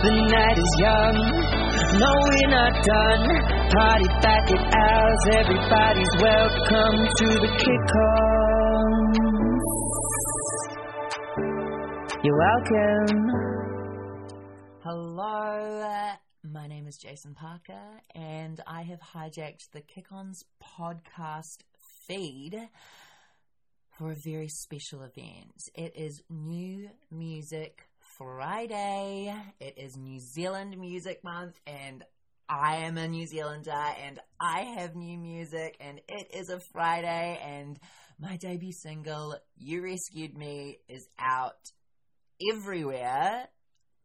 The night is young. No, we're not done. Party back at ours. Everybody's welcome to the kick on. You're welcome. Hello, my name is Jason Parker, and I have hijacked the Kick Ons podcast feed for a very special event. It is New Music Friday, it is New Zealand Music Month, and I am a New Zealander and I have new music, and it is a Friday, and my debut single, You Rescued Me, is out everywhere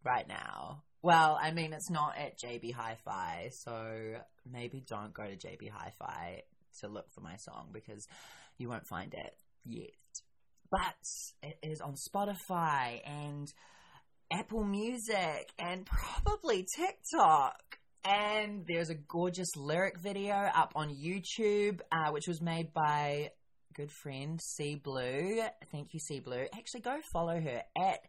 right now. Well, I mean, it's not at JB Hi Fi, so maybe don't go to JB Hi Fi to look for my song because you won't find it yet. But it is on Spotify and Apple Music and probably TikTok. And there's a gorgeous lyric video up on YouTube, uh, which was made by good friend C Blue. Thank you, C Blue. Actually, go follow her at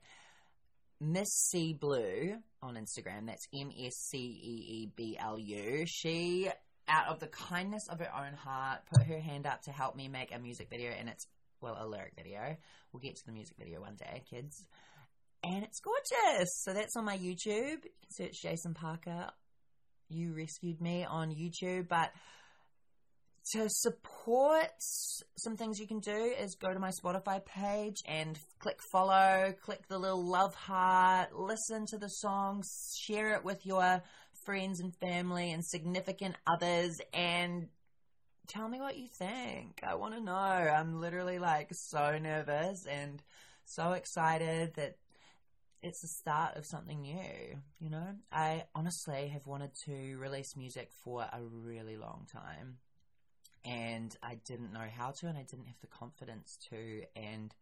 Miss C Blue on Instagram. That's M S C E E B L U. She, out of the kindness of her own heart, put her hand up to help me make a music video, and it's well a lyric video. We'll get to the music video one day, kids. And it's gorgeous. So that's on my YouTube. You can search Jason Parker. You rescued me on YouTube, but to support some things you can do is go to my Spotify page and click follow, click the little love heart, listen to the songs, share it with your friends and family and significant others and tell me what you think. I want to know. I'm literally like so nervous and so excited that it's the start of something new, you know? I honestly have wanted to release music for a really long time and I didn't know how to, and I didn't have the confidence to, and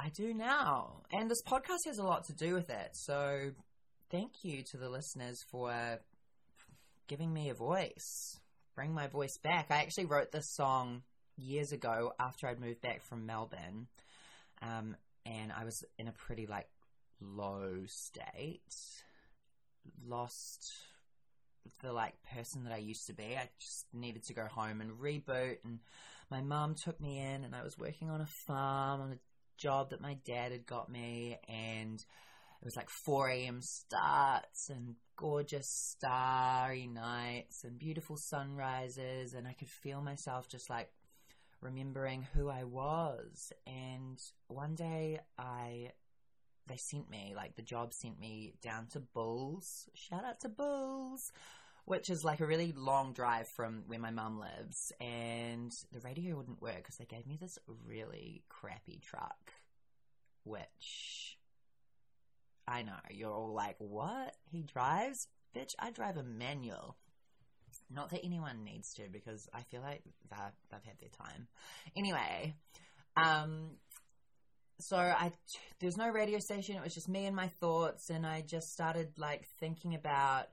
I do now. And this podcast has a lot to do with it. So thank you to the listeners for giving me a voice, bring my voice back. I actually wrote this song years ago after I'd moved back from Melbourne, um, and I was in a pretty like low state, lost the like person that I used to be. I just needed to go home and reboot. And my mum took me in, and I was working on a farm on a job that my dad had got me, and it was like 4 a.m. starts and gorgeous starry nights and beautiful sunrises, and I could feel myself just like remembering who I was. And one day I they sent me, like the job sent me down to Bulls. Shout out to Bulls, which is like a really long drive from where my mum lives. And the radio wouldn't work because they gave me this really crappy truck, which I know you're all like, what? He drives? Bitch, I drive a manual. Not that anyone needs to because I feel like they've had their time. Anyway, um, so I there's no radio station. It was just me and my thoughts, and I just started like thinking about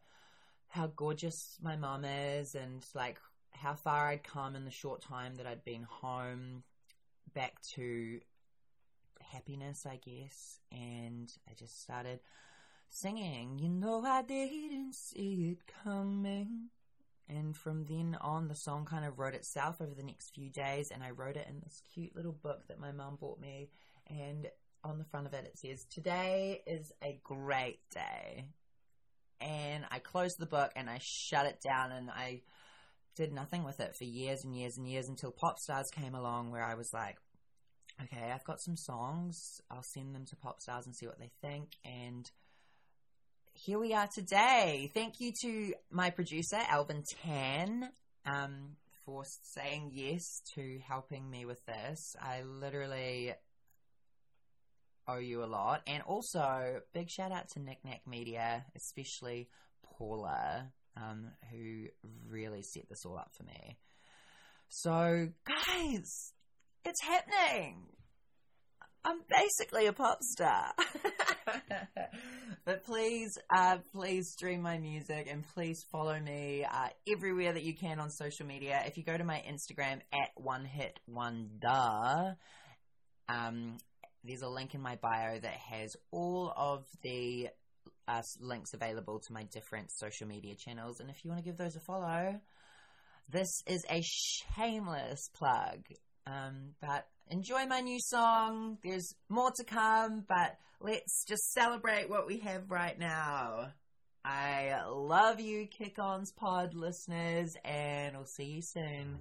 how gorgeous my mom is, and like how far I'd come in the short time that I'd been home, back to happiness, I guess. And I just started singing. You know, I didn't see it coming. And from then on, the song kind of wrote itself over the next few days, and I wrote it in this cute little book that my mum bought me and on the front of it it says, Today is a great day. And I closed the book and I shut it down and I did nothing with it for years and years and years until Pop Stars came along where I was like, okay, I've got some songs. I'll send them to Pop Stars and see what they think. And here we are today. Thank you to my producer, Alvin Tan, um, for saying yes to helping me with this. I literally owe you a lot. And also, big shout out to Nick Nack Media, especially Paula, um, who really set this all up for me. So, guys, it's happening. I'm basically a pop star. but please, uh, please stream my music and please follow me uh, everywhere that you can on social media. If you go to my Instagram at one hit wonder, um, there's a link in my bio that has all of the uh, links available to my different social media channels. And if you want to give those a follow, this is a shameless plug. Um, but enjoy my new song. There's more to come, but let's just celebrate what we have right now. I love you, Kick On's Pod listeners, and we'll see you soon.